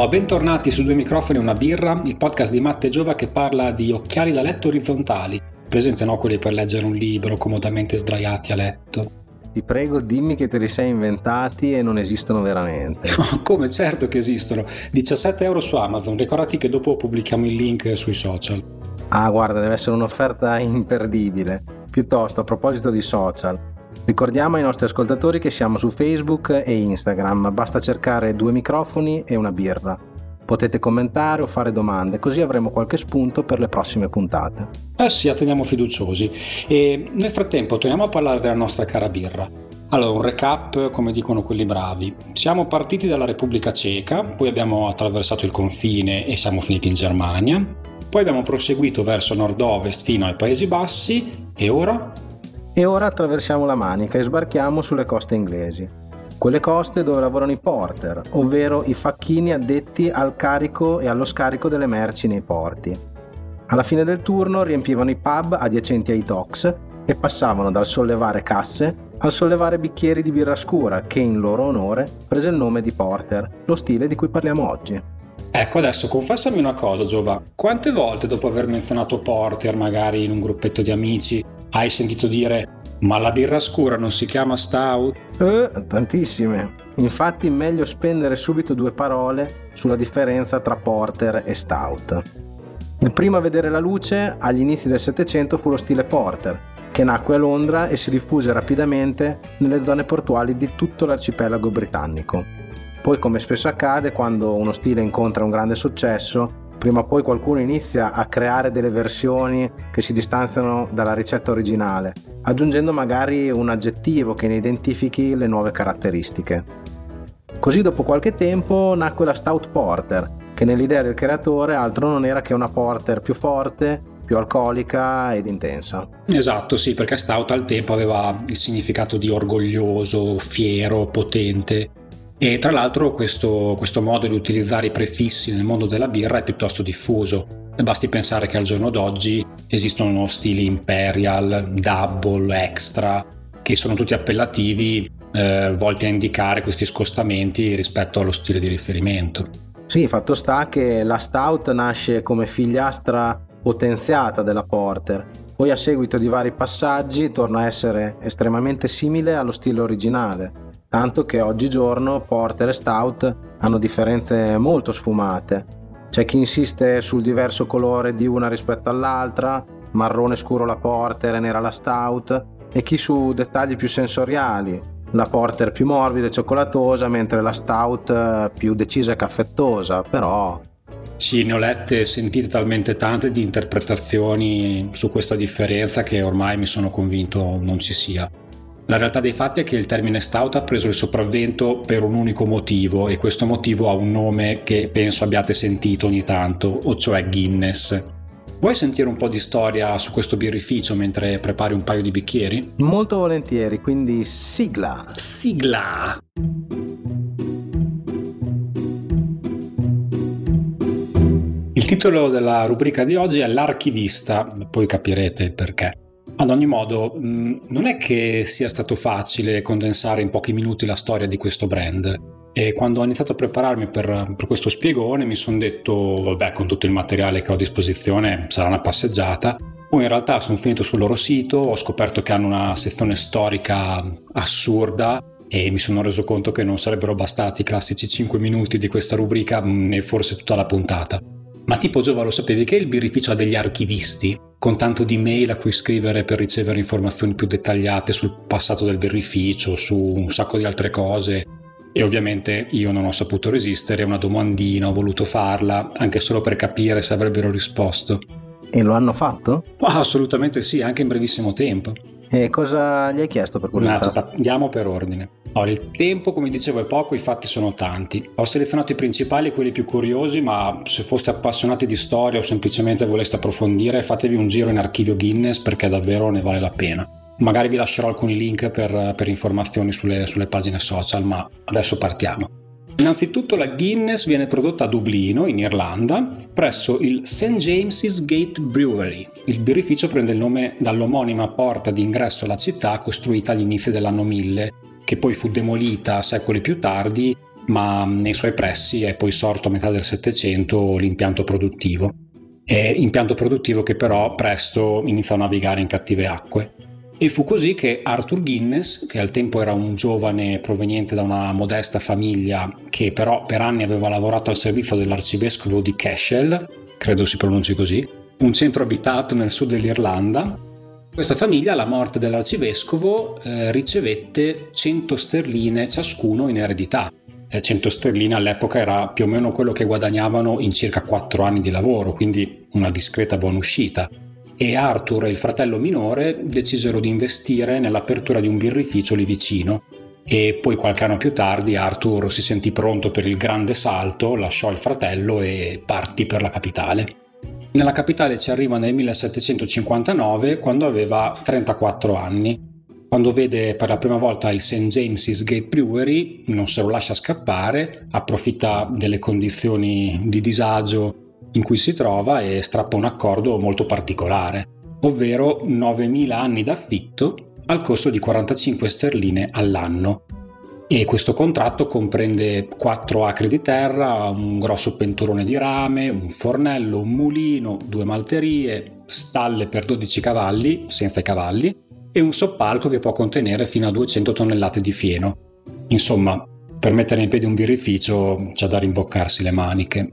Ciao, bentornati su Due Microfoni e una birra, il podcast di Matte Giova che parla di occhiali da letto orizzontali. Presente no quelli per leggere un libro comodamente sdraiati a letto. Ti prego, dimmi che te li sei inventati e non esistono veramente. Come certo che esistono. 17 euro su Amazon. Ricordati che dopo pubblichiamo il link sui social. Ah, guarda, deve essere un'offerta imperdibile. Piuttosto, a proposito di social, ricordiamo ai nostri ascoltatori che siamo su Facebook e Instagram. Basta cercare due microfoni e una birra. Potete commentare o fare domande, così avremo qualche spunto per le prossime puntate. Eh sì, atteniamo fiduciosi. E nel frattempo torniamo a parlare della nostra cara birra. Allora, un recap come dicono quelli bravi. Siamo partiti dalla Repubblica Ceca, poi abbiamo attraversato il confine e siamo finiti in Germania, poi abbiamo proseguito verso nord-ovest fino ai Paesi Bassi e ora? E ora attraversiamo la Manica e sbarchiamo sulle coste inglesi quelle coste dove lavorano i porter, ovvero i facchini addetti al carico e allo scarico delle merci nei porti. Alla fine del turno riempivano i pub adiacenti ai docks e passavano dal sollevare casse al sollevare bicchieri di birra scura che in loro onore prese il nome di porter, lo stile di cui parliamo oggi. Ecco adesso confessami una cosa Giova, quante volte dopo aver menzionato porter magari in un gruppetto di amici hai sentito dire ma la birra scura non si chiama stout? Eh, tantissime. Infatti meglio spendere subito due parole sulla differenza tra porter e stout. Il primo a vedere la luce agli inizi del Settecento fu lo stile porter, che nacque a Londra e si diffuse rapidamente nelle zone portuali di tutto l'arcipelago britannico. Poi, come spesso accade, quando uno stile incontra un grande successo, prima o poi qualcuno inizia a creare delle versioni che si distanziano dalla ricetta originale, aggiungendo magari un aggettivo che ne identifichi le nuove caratteristiche. Così dopo qualche tempo nacque la Stout Porter, che nell'idea del creatore altro non era che una porter più forte, più alcolica ed intensa. Esatto, sì, perché stout al tempo aveva il significato di orgoglioso, fiero, potente e tra l'altro questo, questo modo di utilizzare i prefissi nel mondo della birra è piuttosto diffuso. Basti pensare che al giorno d'oggi esistono stili imperial, double, extra, che sono tutti appellativi eh, volti a indicare questi scostamenti rispetto allo stile di riferimento. Sì, fatto sta che la Stout nasce come figliastra potenziata della Porter, poi a seguito di vari passaggi torna a essere estremamente simile allo stile originale tanto che oggigiorno Porter e Stout hanno differenze molto sfumate. C'è chi insiste sul diverso colore di una rispetto all'altra, marrone scuro la Porter e nera la Stout, e chi su dettagli più sensoriali, la Porter più morbida e cioccolatosa, mentre la Stout più decisa e caffettosa, però... Sì, ne ho lette e sentite talmente tante di interpretazioni su questa differenza che ormai mi sono convinto non ci sia. La realtà dei fatti è che il termine stout ha preso il sopravvento per un unico motivo e questo motivo ha un nome che penso abbiate sentito ogni tanto, o cioè Guinness. Vuoi sentire un po' di storia su questo birrificio mentre prepari un paio di bicchieri? Molto volentieri, quindi sigla! Sigla! Il titolo della rubrica di oggi è L'archivista, poi capirete il perché. Ad ogni modo, mm, non è che sia stato facile condensare in pochi minuti la storia di questo brand. E quando ho iniziato a prepararmi per, per questo spiegone mi sono detto, vabbè, con tutto il materiale che ho a disposizione sarà una passeggiata. Poi in realtà sono finito sul loro sito, ho scoperto che hanno una sezione storica assurda e mi sono reso conto che non sarebbero bastati i classici 5 minuti di questa rubrica mm, e forse tutta la puntata. Ma tipo Giova lo sapevi che il birrificio ha degli archivisti? con tanto di mail a cui scrivere per ricevere informazioni più dettagliate sul passato del birrificio, su un sacco di altre cose. E ovviamente io non ho saputo resistere a una domandina, ho voluto farla, anche solo per capire se avrebbero risposto. E lo hanno fatto? Ah, assolutamente sì, anche in brevissimo tempo. E cosa gli hai chiesto per curiosità? No, andiamo per ordine. Allora, il tempo, come dicevo, è poco, i fatti sono tanti. Ho selezionato i principali e quelli più curiosi, ma se foste appassionati di storia o semplicemente voleste approfondire, fatevi un giro in archivio Guinness perché davvero ne vale la pena. Magari vi lascerò alcuni link per, per informazioni sulle, sulle pagine social, ma adesso partiamo. Innanzitutto la Guinness viene prodotta a Dublino, in Irlanda, presso il St. James's Gate Brewery. Il birrificio prende il nome dall'omonima porta d'ingresso alla città costruita agli inizi dell'anno 1000, che poi fu demolita secoli più tardi ma nei suoi pressi è poi sorto a metà del Settecento l'impianto produttivo. È impianto produttivo che però presto iniziò a navigare in cattive acque. E fu così che Arthur Guinness, che al tempo era un giovane proveniente da una modesta famiglia che però per anni aveva lavorato al servizio dell'arcivescovo di Cashel, credo si pronunci così, un centro abitato nel sud dell'Irlanda, questa famiglia alla morte dell'arcivescovo eh, ricevette 100 sterline ciascuno in eredità. 100 eh, sterline all'epoca era più o meno quello che guadagnavano in circa 4 anni di lavoro, quindi una discreta buona uscita e Arthur e il fratello minore decisero di investire nell'apertura di un birrificio lì vicino e poi qualche anno più tardi Arthur si sentì pronto per il grande salto, lasciò il fratello e partì per la capitale. Nella capitale ci arriva nel 1759 quando aveva 34 anni. Quando vede per la prima volta il St. James's Gate Brewery non se lo lascia scappare, approfitta delle condizioni di disagio in cui si trova e strappa un accordo molto particolare, ovvero 9.000 anni d'affitto al costo di 45 sterline all'anno. E questo contratto comprende 4 acri di terra, un grosso pentolone di rame, un fornello, un mulino, due malterie, stalle per 12 cavalli, senza i cavalli, e un soppalco che può contenere fino a 200 tonnellate di fieno. Insomma, per mettere in piedi un birrificio c'è da rimboccarsi le maniche.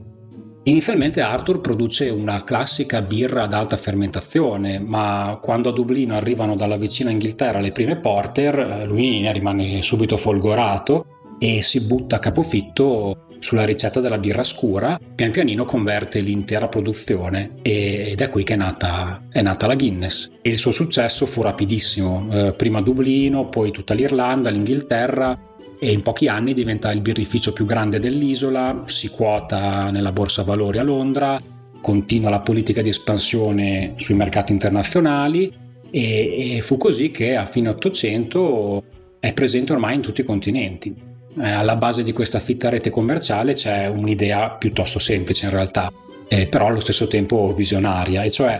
Inizialmente Arthur produce una classica birra ad alta fermentazione, ma quando a Dublino arrivano dalla vicina Inghilterra le prime porter, eh, lui ne rimane subito folgorato e si butta a capofitto sulla ricetta della birra scura, pian pianino converte l'intera produzione ed è qui che è nata, è nata la Guinness. E il suo successo fu rapidissimo, eh, prima Dublino, poi tutta l'Irlanda, l'Inghilterra e in pochi anni diventa il birrificio più grande dell'isola, si quota nella borsa valori a Londra, continua la politica di espansione sui mercati internazionali e, e fu così che a fine 800 è presente ormai in tutti i continenti. Eh, alla base di questa fitta rete commerciale c'è un'idea piuttosto semplice in realtà, eh, però allo stesso tempo visionaria, e cioè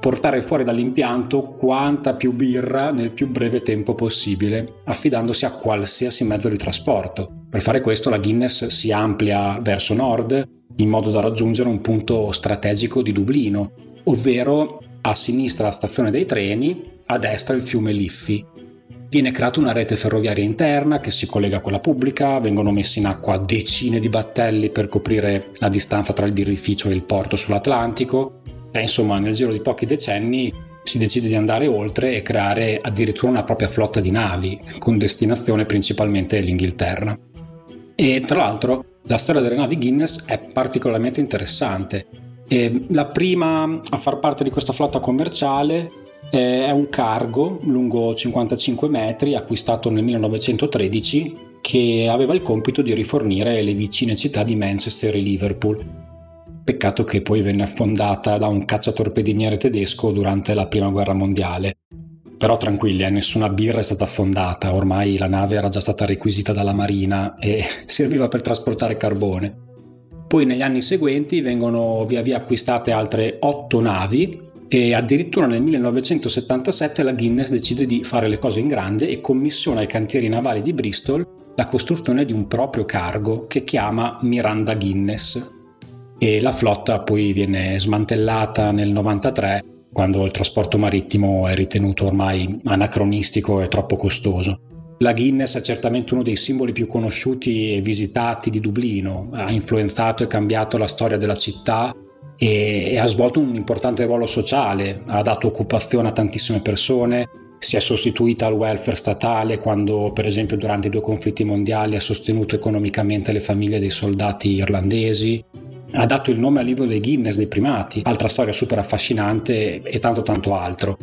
portare fuori dall'impianto quanta più birra nel più breve tempo possibile, affidandosi a qualsiasi mezzo di trasporto. Per fare questo la Guinness si amplia verso nord in modo da raggiungere un punto strategico di Dublino, ovvero a sinistra la stazione dei treni, a destra il fiume Liffey. Viene creata una rete ferroviaria interna che si collega a quella pubblica, vengono messi in acqua decine di battelli per coprire la distanza tra il birrificio e il porto sull'Atlantico e insomma, nel giro di pochi decenni si decide di andare oltre e creare addirittura una propria flotta di navi, con destinazione principalmente l'Inghilterra. E tra l'altro la storia delle navi Guinness è particolarmente interessante. E la prima a far parte di questa flotta commerciale è un cargo lungo 55 metri acquistato nel 1913 che aveva il compito di rifornire le vicine città di Manchester e Liverpool Peccato che poi venne affondata da un cacciatorpediniere tedesco durante la prima guerra mondiale. Però tranquilli, eh, nessuna birra è stata affondata, ormai la nave era già stata requisita dalla marina e serviva per trasportare carbone. Poi negli anni seguenti vengono via via acquistate altre otto navi e addirittura nel 1977 la Guinness decide di fare le cose in grande e commissiona ai cantieri navali di Bristol la costruzione di un proprio cargo che chiama Miranda Guinness, e la flotta poi viene smantellata nel 93 quando il trasporto marittimo è ritenuto ormai anacronistico e troppo costoso. La Guinness è certamente uno dei simboli più conosciuti e visitati di Dublino, ha influenzato e cambiato la storia della città e, e ha svolto un importante ruolo sociale, ha dato occupazione a tantissime persone, si è sostituita al welfare statale quando per esempio durante i due conflitti mondiali ha sostenuto economicamente le famiglie dei soldati irlandesi, ha dato il nome al libro dei Guinness dei primati, altra storia super affascinante e tanto tanto altro.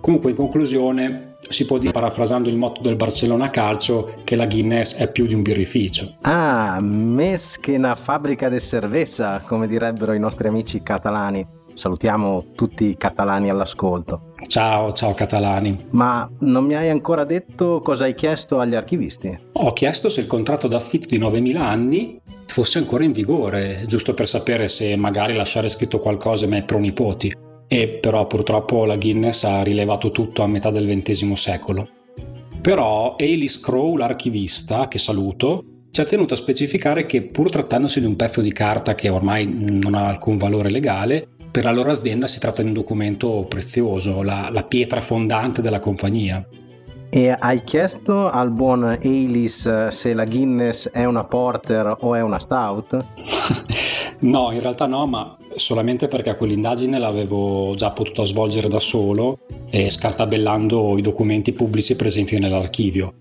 Comunque in conclusione si può dire, parafrasando il motto del Barcellona Calcio, che la Guinness è più di un birrificio. Ah, mes che una fabbrica di cerveza, come direbbero i nostri amici catalani. Salutiamo tutti i catalani all'ascolto. Ciao, ciao catalani. Ma non mi hai ancora detto cosa hai chiesto agli archivisti? Ho chiesto se il contratto d'affitto di 9.000 anni fosse ancora in vigore, giusto per sapere se magari lasciare scritto qualcosa ai miei pronipoti. E però purtroppo la Guinness ha rilevato tutto a metà del XX secolo. Però Alice Crow, l'archivista, che saluto, ci ha tenuto a specificare che pur trattandosi di un pezzo di carta che ormai non ha alcun valore legale, per la loro azienda si tratta di un documento prezioso, la, la pietra fondante della compagnia. E hai chiesto al buon Ailis se la Guinness è una porter o è una stout? no, in realtà no, ma solamente perché quell'indagine l'avevo già potuta svolgere da solo e scartabellando i documenti pubblici presenti nell'archivio.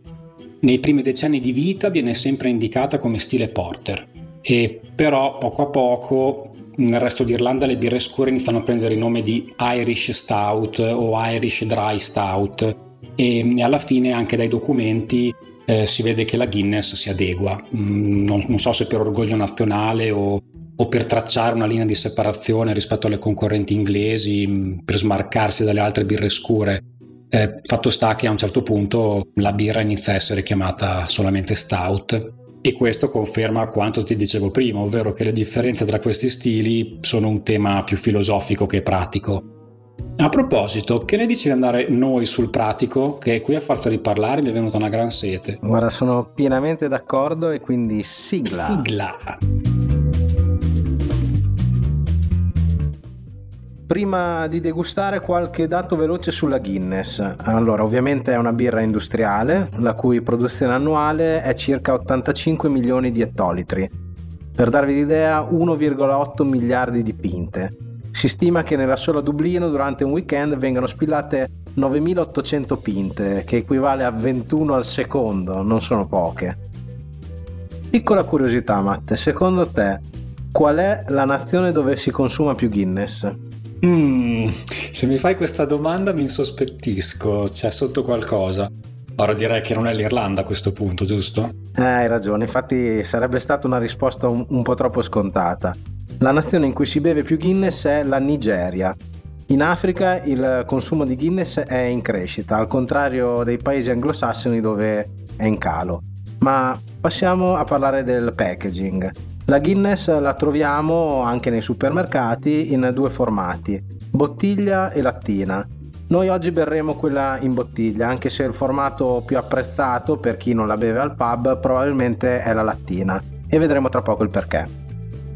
Nei primi decenni di vita viene sempre indicata come stile porter, e però poco a poco nel resto d'Irlanda le birre scure iniziano a prendere il nome di Irish Stout o Irish Dry Stout e alla fine anche dai documenti eh, si vede che la Guinness si adegua. Mm, non, non, so se per orgoglio nazionale o, o, per tracciare una linea di separazione rispetto alle concorrenti inglesi, mm, per smarcarsi dalle altre birre scure. Eh, fatto sta che a un certo punto la birra inizia a essere chiamata solamente stout e questo conferma quanto ti dicevo prima, ovvero che le differenze tra questi stili sono un tema più filosofico che pratico. A proposito, che ne dici di andare noi sul pratico? Che qui a farteli parlare mi è venuta una gran sete. Guarda, sono pienamente d'accordo e quindi sigla. Sigla. Prima di degustare qualche dato veloce sulla Guinness. Allora, ovviamente è una birra industriale, la cui produzione annuale è circa 85 milioni di ettolitri. Per darvi l'idea, 1,8 miliardi di pinte si stima che nella sola Dublino durante un weekend vengano spillate 9800 pinte, che equivale a 21 al secondo, non sono poche. Piccola curiosità, Matte, secondo te qual è la nazione dove si consuma più Guinness? Mm, se mi fai questa domanda mi insospettisco, c'è sotto qualcosa. Ora direi che non è l'Irlanda a questo punto, giusto? Eh, hai ragione, infatti sarebbe stata una risposta un, un po' troppo scontata. La nazione in cui si beve più Guinness è la Nigeria. In Africa il consumo di Guinness è in crescita, al contrario dei paesi anglosassoni dove è in calo. Ma passiamo a parlare del packaging. La Guinness la troviamo anche nei supermercati in due formati, bottiglia e lattina. Noi oggi berremo quella in bottiglia, anche se il formato più apprezzato per chi non la beve al pub probabilmente è la lattina e vedremo tra poco il perché.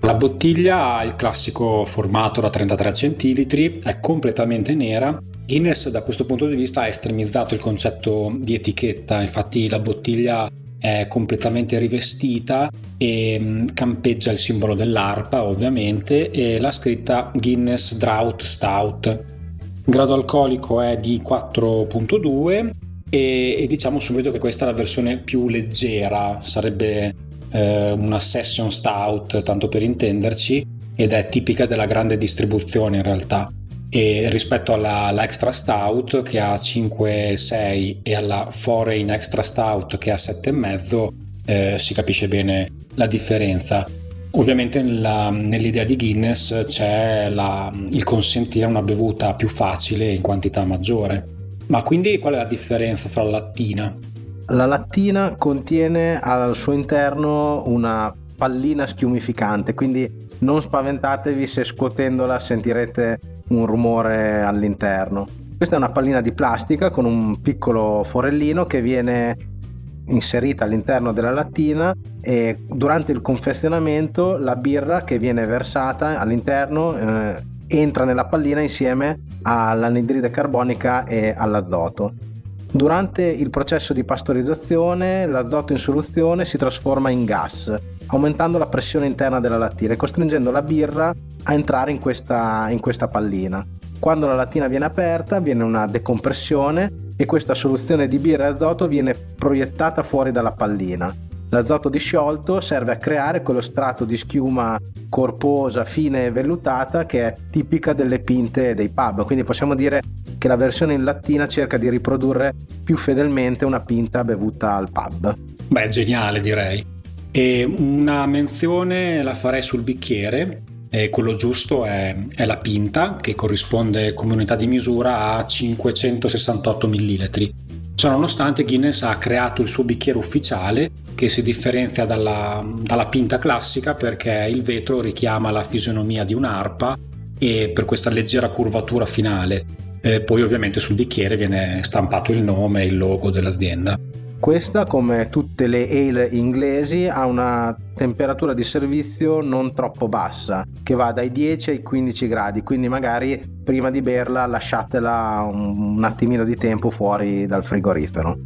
La bottiglia ha il classico formato da 33 centilitri, è completamente nera. Guinness da questo punto di vista ha estremizzato il concetto di etichetta, infatti la bottiglia è completamente rivestita e mm, campeggia il simbolo dell'arpa ovviamente e la scritta Guinness Drought Stout. Il grado alcolico è di 4.2 e, e diciamo subito che questa è la versione più leggera, sarebbe eh, una session stout, tanto per intenderci, ed è tipica della grande distribuzione in realtà. E rispetto alla, alla Extra Stout che ha 5-6 e alla Foreign Extra Stout che ha 7,5 eh, si capisce bene la differenza. Ovviamente nella, nell'idea di Guinness c'è la, il consentire una bevuta più facile in quantità maggiore. Ma quindi qual è la differenza fra la lattina? La lattina contiene al suo interno una pallina schiumificante, quindi non spaventatevi se scuotendola sentirete un rumore all'interno. Questa è una pallina di plastica con un piccolo forellino che viene inserita all'interno della lattina e durante il confezionamento la birra che viene versata all'interno eh, entra nella pallina insieme all'anidride carbonica e all'azoto. Durante il processo di pastorizzazione l'azoto in soluzione si trasforma in gas, aumentando la pressione interna della lattina e costringendo la birra a entrare in questa, in questa pallina. Quando la lattina viene aperta avviene una decompressione e questa soluzione di birra e azoto viene proiettata fuori dalla pallina. L'azoto disciolto serve a creare quello strato di schiuma corposa, fine e vellutata che è tipica delle pinte dei pub, quindi possiamo dire che la versione in lattina cerca di riprodurre più fedelmente una pinta bevuta al pub. Beh, geniale direi. E una menzione la farei sul bicchiere, e quello giusto è, è, la pinta che corrisponde come unità di misura a 568 ml. Ciononostante Guinness ha creato il suo bicchiere ufficiale che si differenzia dalla, dalla pinta classica perché il vetro richiama la fisionomia di un'arpa e per questa leggera curvatura finale. E poi ovviamente sul bicchiere viene stampato il nome e il logo dell'azienda. Questa, come tutte le ale inglesi, ha una temperatura di servizio non troppo bassa, che va dai 10 ai 15 gradi, quindi magari prima di berla lasciatela un, attimino di tempo fuori dal frigorifero.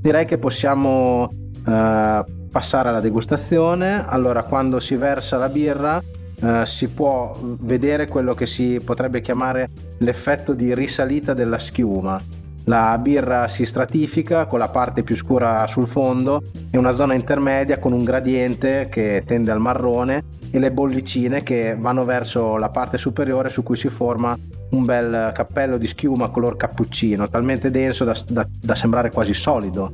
Direi che possiamo eh, passare alla degustazione. Allora, quando si versa la birra, eh, si può vedere quello che si potrebbe chiamare l'effetto di risalita della schiuma la birra si stratifica con la parte più scura sul fondo e una zona intermedia con un gradiente che tende al marrone e le bollicine che vanno verso la parte superiore su cui si forma un bel cappello di schiuma color cappuccino, talmente denso da, da, da sembrare quasi solido.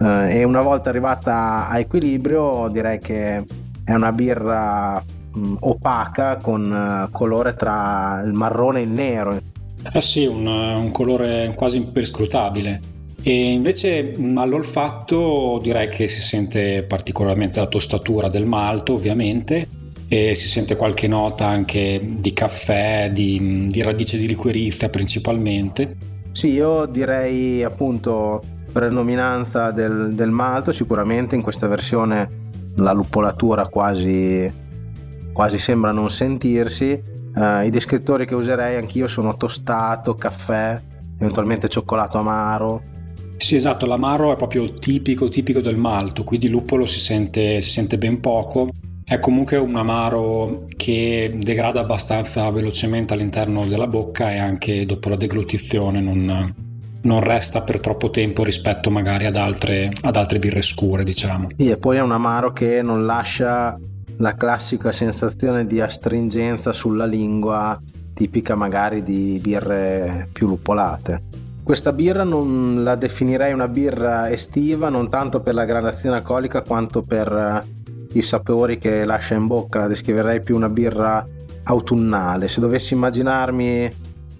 Eh, e una volta arrivata a equilibrio direi che è una birra mh, opaca con uh, colore tra il marrone e il nero eh sì, un, un colore quasi imperscrutabile. E invece all'olfatto direi che si sente particolarmente la tostatura del malto, ovviamente, e si sente qualche nota anche di caffè, di, di radice di liquirizia principalmente. Sì, io direi appunto predominanza del, del malto, sicuramente in questa versione la luppolatura quasi, quasi sembra non sentirsi Uh, I descrittori che userei anch'io sono tostato, caffè, eventualmente cioccolato amaro. Sì, esatto, l'amaro è proprio tipico, tipico del malto, qui di luppolo si sente, si sente ben poco. È comunque un amaro che degrada abbastanza velocemente all'interno della bocca e anche dopo la deglutizione non, non resta per troppo tempo rispetto magari ad altre, ad altre birre scure, diciamo. Sì, e poi è un amaro che non lascia la classica sensazione di astringenza sulla lingua tipica magari di birre più luppolate. Questa birra non la definirei una birra estiva non tanto per la gradazione alcolica quanto per eh, i sapori che lascia in bocca, la descriverei più una birra autunnale. Se dovessi immaginarmi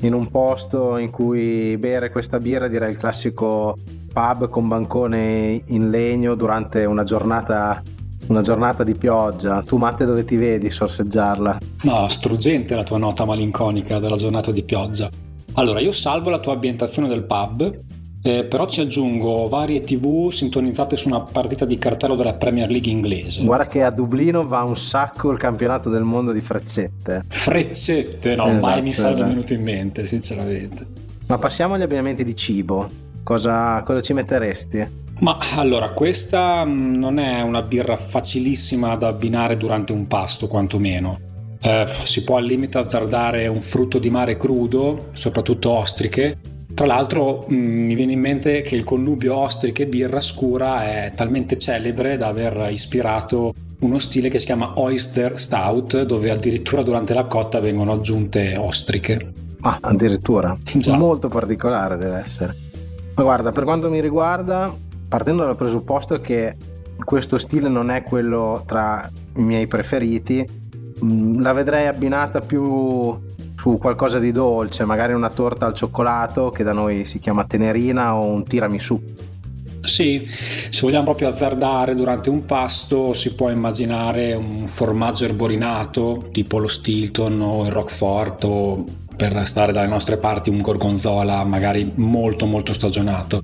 in un posto in cui bere questa birra direi il classico pub con bancone in legno durante una giornata una giornata di pioggia, tu Matte dove ti vedi sorseggiarla? No, struggente la tua nota malinconica della giornata di pioggia. Allora, io salvo la tua ambientazione del pub, eh, però ci aggiungo varie tv sintonizzate su una partita di cartello della Premier League inglese. Guarda che a Dublino va un sacco il campionato del mondo di freccette. Freccette? No, esatto, mai mi sarebbe esatto. venuto in mente, sinceramente. Ma passiamo agli abbinamenti di cibo. Cosa, cosa ci metteresti? Ma allora, questa mm, non è una birra facilissima da abbinare durante un pasto, quantomeno. Eh, si può al limite azzardare un frutto di mare crudo, soprattutto ostriche. Tra l'altro mh, mm, mi viene in mente che il connubio ostriche birra scura è talmente celebre da aver ispirato uno stile che si chiama Oyster Stout, dove addirittura durante la cotta vengono aggiunte ostriche. Ah, addirittura. Già. Molto particolare deve essere. Ma guarda, per quanto mi riguarda, partendo dal presupposto che questo stile non è quello tra i miei preferiti, mm, la vedrei abbinata più su qualcosa di dolce, magari una torta al cioccolato che da noi si chiama tenerina o un tiramisù. Sì, se vogliamo proprio azzardare durante un pasto si può immaginare un formaggio erborinato tipo lo Stilton o il Roquefort o per stare dalle nostre parti un gorgonzola magari molto molto stagionato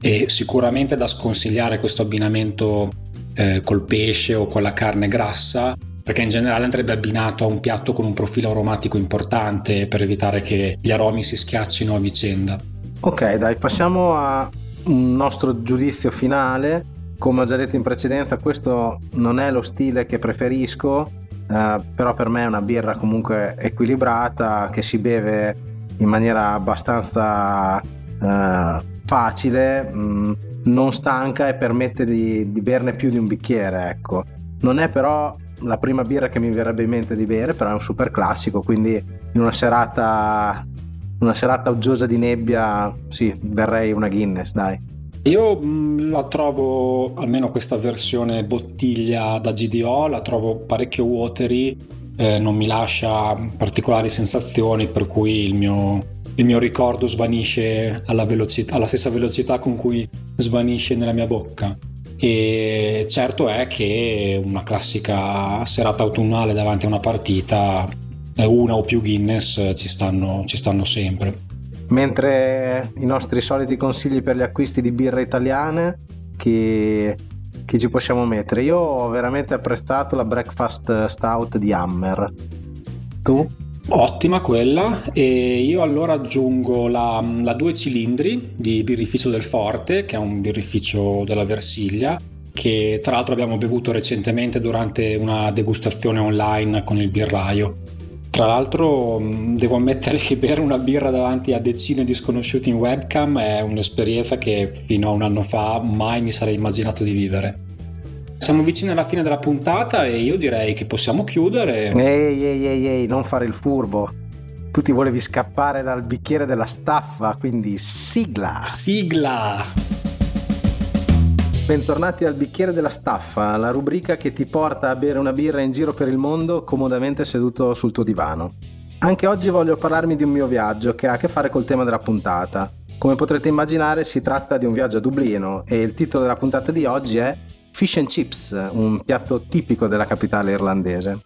e sicuramente da sconsigliare questo abbinamento eh, col pesce o con la carne grassa perché in generale andrebbe abbinato a un piatto con un profilo aromatico importante per evitare che gli aromi si schiaccino a vicenda. Ok, dai, passiamo a un nostro giudizio finale. Come ho già detto in precedenza, questo non è lo stile che preferisco, eh, però per me è una birra comunque equilibrata che si beve in maniera abbastanza eh, facile, mh, mm, non stanca e permette di, di berne più di un bicchiere, ecco. Non è però la prima birra che mi verrebbe in mente di bere, però è un super classico, quindi in una serata, una serata uggiosa di nebbia, sì, berrei una Guinness, dai. Io mm, la trovo, almeno questa versione bottiglia da GDO, la trovo parecchio watery, eh, non mi lascia particolari sensazioni, per cui il mio il mio ricordo svanisce alla, velocità, alla stessa velocità con cui svanisce nella mia bocca. E certo è che una classica serata autunnale davanti a una partita, una o più Guinness ci stanno, ci stanno sempre. Mentre i nostri soliti consigli per gli acquisti di birre italiane, che, che ci possiamo mettere. Io ho veramente apprezzato la Breakfast Stout di Hammer. Tu? Ottima quella e io allora aggiungo la, la due cilindri di birrificio del Forte che è un birrificio della Versiglia che tra l'altro abbiamo bevuto recentemente durante una degustazione online con il birraio. Tra l'altro devo ammettere che bere una birra davanti a decine di sconosciuti in webcam è un'esperienza che fino a un anno fa mai mi sarei immaginato di vivere. Siamo vicini alla fine della puntata e io direi che possiamo chiudere. Ehi, ehi, ehi, ehi, non fare il furbo. Tu ti volevi scappare dal bicchiere della staffa, quindi sigla! Sigla! Bentornati al bicchiere della staffa, la rubrica che ti porta a bere una birra in giro per il mondo comodamente seduto sul tuo divano. Anche oggi voglio parlarmi di un mio viaggio che ha a che fare col tema della puntata. Come potrete immaginare si tratta di un viaggio a Dublino e il titolo della puntata di oggi è Fish and Chips, un piatto tipico della capitale irlandese.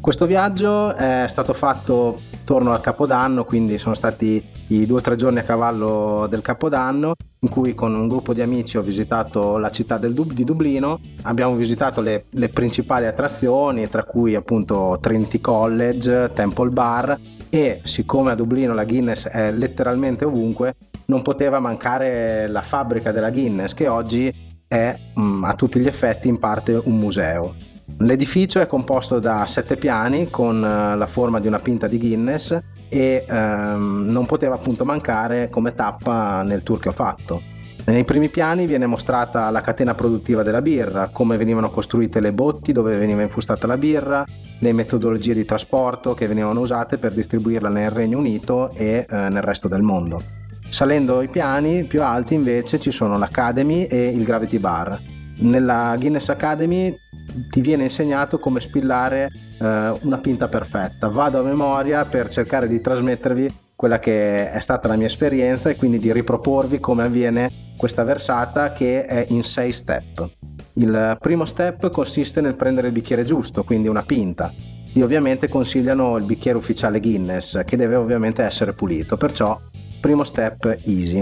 Questo viaggio è stato fatto attorno al Capodanno, quindi sono stati i due o tre giorni a cavallo del Capodanno, in cui con un gruppo di amici ho visitato la città Dub- di Dublino, abbiamo visitato le, le, principali attrazioni, tra cui appunto Trinity College, Temple Bar e siccome a Dublino la Guinness è letteralmente ovunque, non poteva mancare la fabbrica della Guinness che oggi è mm, a tutti gli effetti in parte un museo. L'edificio è composto da sette piani con uh, la forma di una pinta di Guinness e um, non poteva appunto mancare come tappa nel tour che ho fatto. Nei primi piani viene mostrata la catena produttiva della birra, come venivano costruite le botti dove veniva infustata la birra, le metodologie di trasporto che venivano usate per distribuirla nel Regno Unito e eh, nel resto del mondo. Salendo i piani più alti invece ci sono l'Academy e il Gravity Bar. Nella Guinness Academy ti viene insegnato come spillare eh, una pinta perfetta. Vado a memoria per cercare di trasmettervi quella che è stata la mia esperienza e quindi di riproporvi come avviene questa versata che è in 6 step. Il primo step consiste nel prendere il bicchiere giusto, quindi una pinta. E ovviamente consigliano il bicchiere ufficiale Guinness, che deve ovviamente essere pulito, perciò Primo step easy.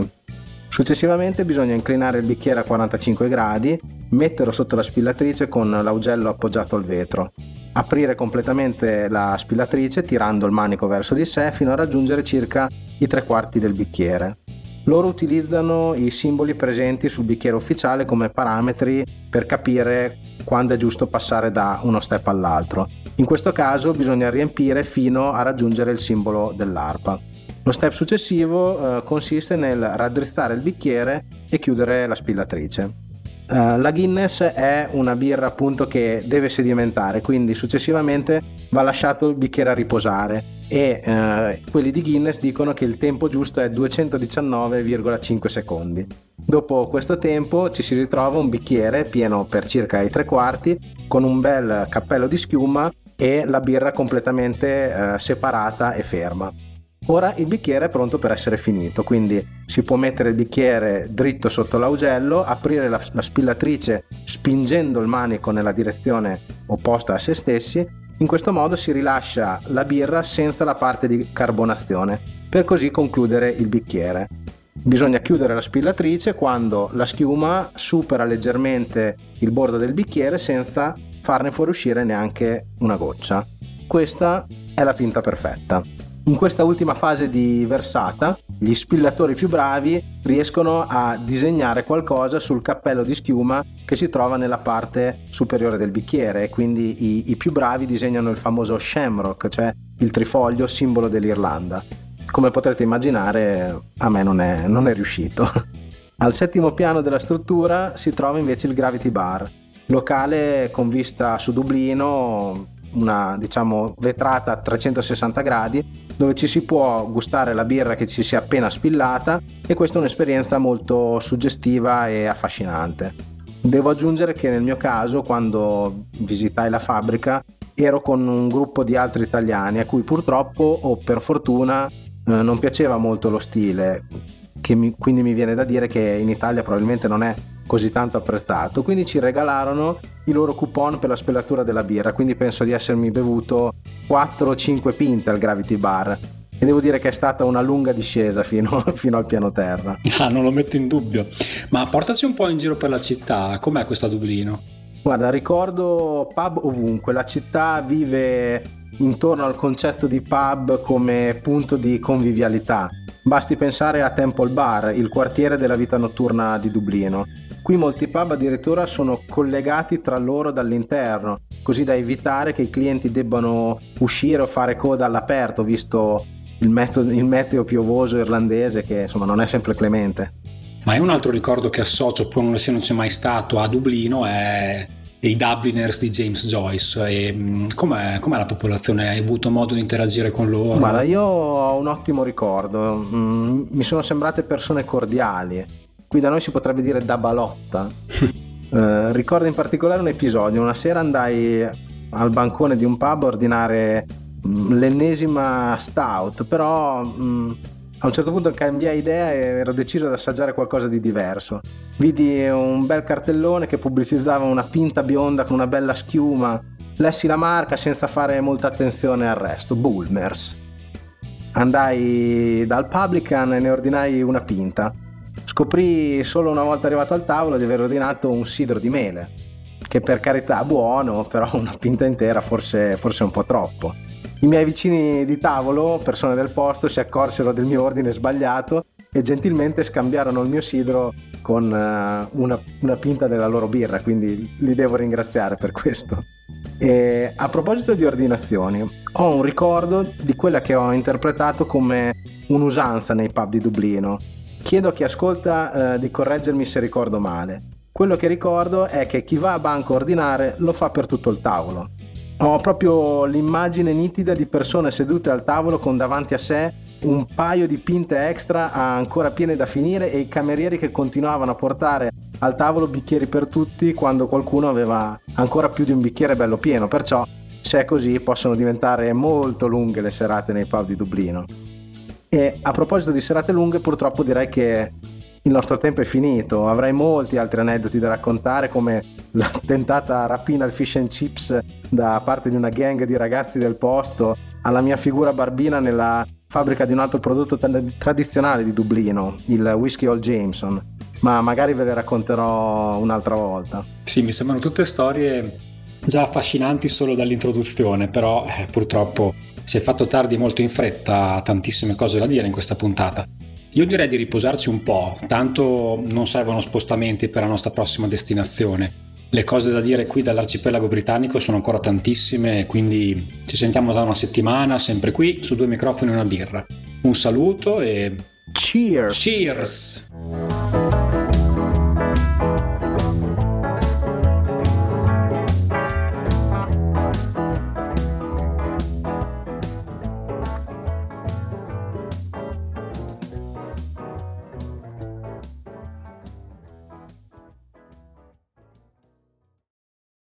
Successivamente bisogna inclinare il bicchiere a 45 gradi, metterlo sotto la spillatrice con l'augello appoggiato al vetro, aprire completamente la spillatrice tirando il manico verso di sé fino a raggiungere circa i tre quarti del bicchiere. Loro utilizzano i simboli presenti sul bicchiere ufficiale come parametri per capire quando è giusto passare da uno step all'altro. In questo caso bisogna riempire fino a raggiungere il simbolo dell'arpa. Lo step successivo eh, consiste nel raddrizzare il bicchiere e chiudere la spillatrice. Uh, la Guinness è una birra appunto che deve sedimentare, quindi successivamente va lasciato il bicchiere a riposare e uh, quelli di Guinness dicono che il tempo giusto è 219,5 secondi. Dopo questo tempo ci si ritrova un bicchiere pieno per circa i tre quarti con un bel cappello di schiuma e la birra completamente uh, separata e ferma. Ora il bicchiere è pronto per essere finito, quindi si può mettere il bicchiere dritto sotto l'augello, aprire la, la spillatrice spingendo il manico nella direzione opposta a se stessi, in questo modo si rilascia la birra senza la parte di carbonazione, per così concludere il bicchiere. Bisogna chiudere la spillatrice quando la schiuma supera leggermente il bordo del bicchiere senza farne fuoriuscire neanche una goccia. Questa è la pinta perfetta. In questa ultima fase di versata, gli spillatori più bravi riescono a disegnare qualcosa sul cappello di schiuma che si trova nella parte superiore del bicchiere quindi i, i più bravi disegnano il famoso shamrock, cioè il trifoglio simbolo dell'Irlanda. Come potrete immaginare, a me non è, non è riuscito. Al settimo piano della struttura si trova invece il Gravity Bar, locale con vista su Dublino, una diciamo vetrata a 360 gradi dove ci si può gustare la birra che ci si è appena spillata e questa è un'esperienza molto suggestiva e affascinante. Devo aggiungere che nel mio caso quando visitai la fabbrica ero con un gruppo di altri italiani a cui purtroppo o per fortuna eh, non piaceva molto lo stile, mi, quindi mi viene da dire che in Italia probabilmente non è così tanto apprezzato. Quindi ci regalarono i loro coupon per la spellatura della birra, quindi penso di essermi bevuto 4 o 5 pinte al Gravity Bar. e devo dire che è stata una lunga discesa fino, fino, al piano terra. Ah, non lo metto in dubbio. Ma portaci un po' in giro per la città, com'è questa Dublino? Guarda, ricordo pub ovunque, la città vive intorno al concetto di pub come punto di convivialità. Basti pensare a Temple Bar, il quartiere della vita notturna di Dublino. Qui molti pub addirittura sono collegati tra loro dall'interno, così da evitare che i clienti debbano uscire o fare coda all'aperto, visto il, metodo, il meteo piovoso irlandese che insomma non è sempre clemente. Ma è un altro ricordo che associo, pur non essendoci mai stato, a Dublino è i Dubliners di James Joyce. E, mm, com'è, com'è, la popolazione? Hai avuto modo di interagire con loro? Guarda, io ho un ottimo ricordo. Mm, mi sono sembrate persone cordiali. Qui da noi si potrebbe dire da balotta. eh, ricordo in particolare un episodio. Una sera andai al bancone di un pub a ordinare Mm, l'ennesima stout, però mh, mm, a un certo punto cambiai idea e ero deciso ad assaggiare qualcosa di diverso. Vidi un bel cartellone che pubblicizzava una pinta bionda con una bella schiuma. Lessi la marca senza fare molta attenzione al resto, Bulmers. Andai dal publican e ne ordinai una pinta. Scoprì solo una volta arrivato al tavolo di aver ordinato un sidro di mele, che per carità buono, però una pinta intera forse, forse un po' troppo. I miei vicini di tavolo, persone del posto, si accorsero del mio ordine sbagliato e gentilmente scambiarono il mio sidro con uh, una, una, pinta della loro birra, quindi li devo ringraziare per questo. E a proposito di ordinazioni, ho un ricordo di quella che ho interpretato come un'usanza nei pub di Dublino. Chiedo a chi ascolta uh, di correggermi se ricordo male. Quello che ricordo è che chi va a banco a ordinare lo fa per tutto il tavolo ho proprio l'immagine nitida di persone sedute al tavolo con davanti a sé un paio di pinte extra ancora piene da finire e i camerieri che continuavano a portare al tavolo bicchieri per tutti quando qualcuno aveva ancora più di un bicchiere bello pieno. Perciò, se è così, possono diventare molto lunghe le serate nei pub di Dublino. E a proposito di serate lunghe, purtroppo direi che il nostro tempo è finito. Avrei molti altri aneddoti da raccontare, come la tentata rapina al fish and chips da parte di una gang di ragazzi del posto, alla mia figura barbina nella fabbrica di un altro prodotto tradizionale di Dublino, il Whisky Old Jameson. Ma magari ve le racconterò un'altra volta. Sì, mi sembrano tutte storie già affascinanti solo dall'introduzione, però eh, purtroppo si è fatto tardi e molto in fretta, tantissime cose da dire in questa puntata. Io direi di riposarci un po', tanto non servono spostamenti per la nostra prossima destinazione. Le cose da dire qui dall'arcipelago britannico sono ancora tantissime, quindi ci sentiamo da una settimana, sempre qui, su due microfoni e una birra. Un saluto e... Cheers! Cheers!